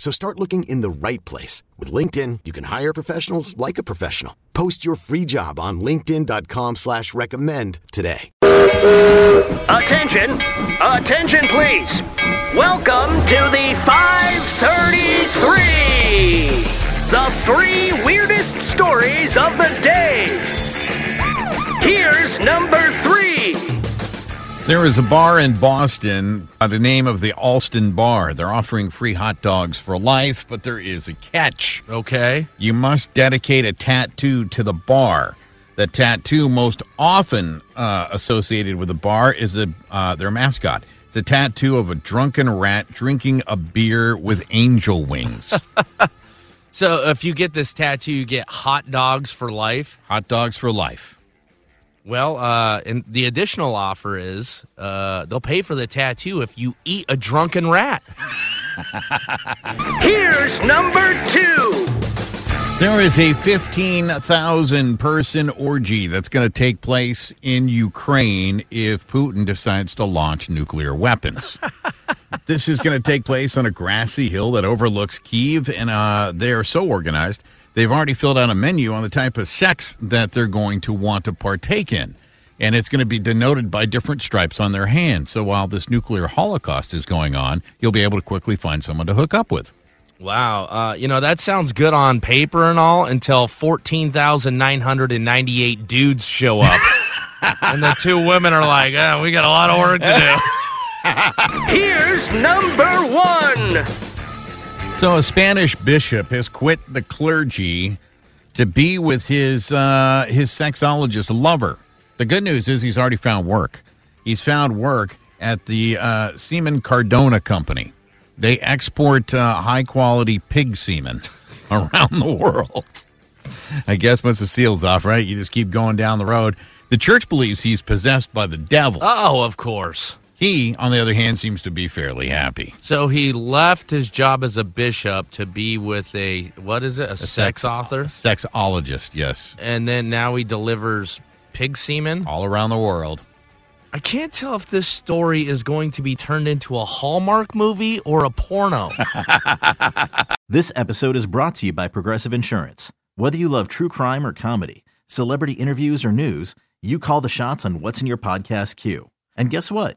So start looking in the right place. With LinkedIn, you can hire professionals like a professional. Post your free job on linkedin.com slash recommend today. Attention! Attention, please! Welcome to the 533! The three weirdest stories of the day! Here's number three! There is a bar in Boston by the name of the Alston Bar. They're offering free hot dogs for life, but there is a catch. Okay. You must dedicate a tattoo to the bar. The tattoo most often uh, associated with the bar is a, uh, their mascot. It's a tattoo of a drunken rat drinking a beer with angel wings. So if you get this tattoo, you get hot dogs for life. hot dogs for life. Well, uh, and the additional offer is uh, they'll pay for the tattoo if you eat a drunken rat. Here's number two! There is a 15,000 person orgy that's going to take place in Ukraine if Putin decides to launch nuclear weapons. this is going to take place on a grassy hill that overlooks Kiev, and uh, they are so organized, they've already filled out a menu on the type of sex that they're going to want to partake in. And it's going to be denoted by different stripes on their hands. So while this nuclear holocaust is going on, you'll be able to quickly find someone to hook up with. Wow. Uh, you know, that sounds good on paper and all until 14,998 dudes show up. and the two women are like, oh, we got a lot of work to do. Here's number one! So, a Spanish bishop has quit the clergy to be with his uh, his sexologist lover. The good news is he's already found work. He's found work at the uh, Semen Cardona Company. They export uh, high quality pig semen around the world. I guess once the seal's off, right? You just keep going down the road. The church believes he's possessed by the devil. Oh, of course. He, on the other hand, seems to be fairly happy. So he left his job as a bishop to be with a, what is it, a, sex, author? Sexologist, yes. And then now he delivers pig semen. All around the world. I can't tell if this story is going to be turned into a Hallmark movie or a porno. This episode is brought to you by Progressive Insurance. Whether you love true crime or comedy, celebrity interviews or news, you call the shots on what's in your podcast queue. And guess what?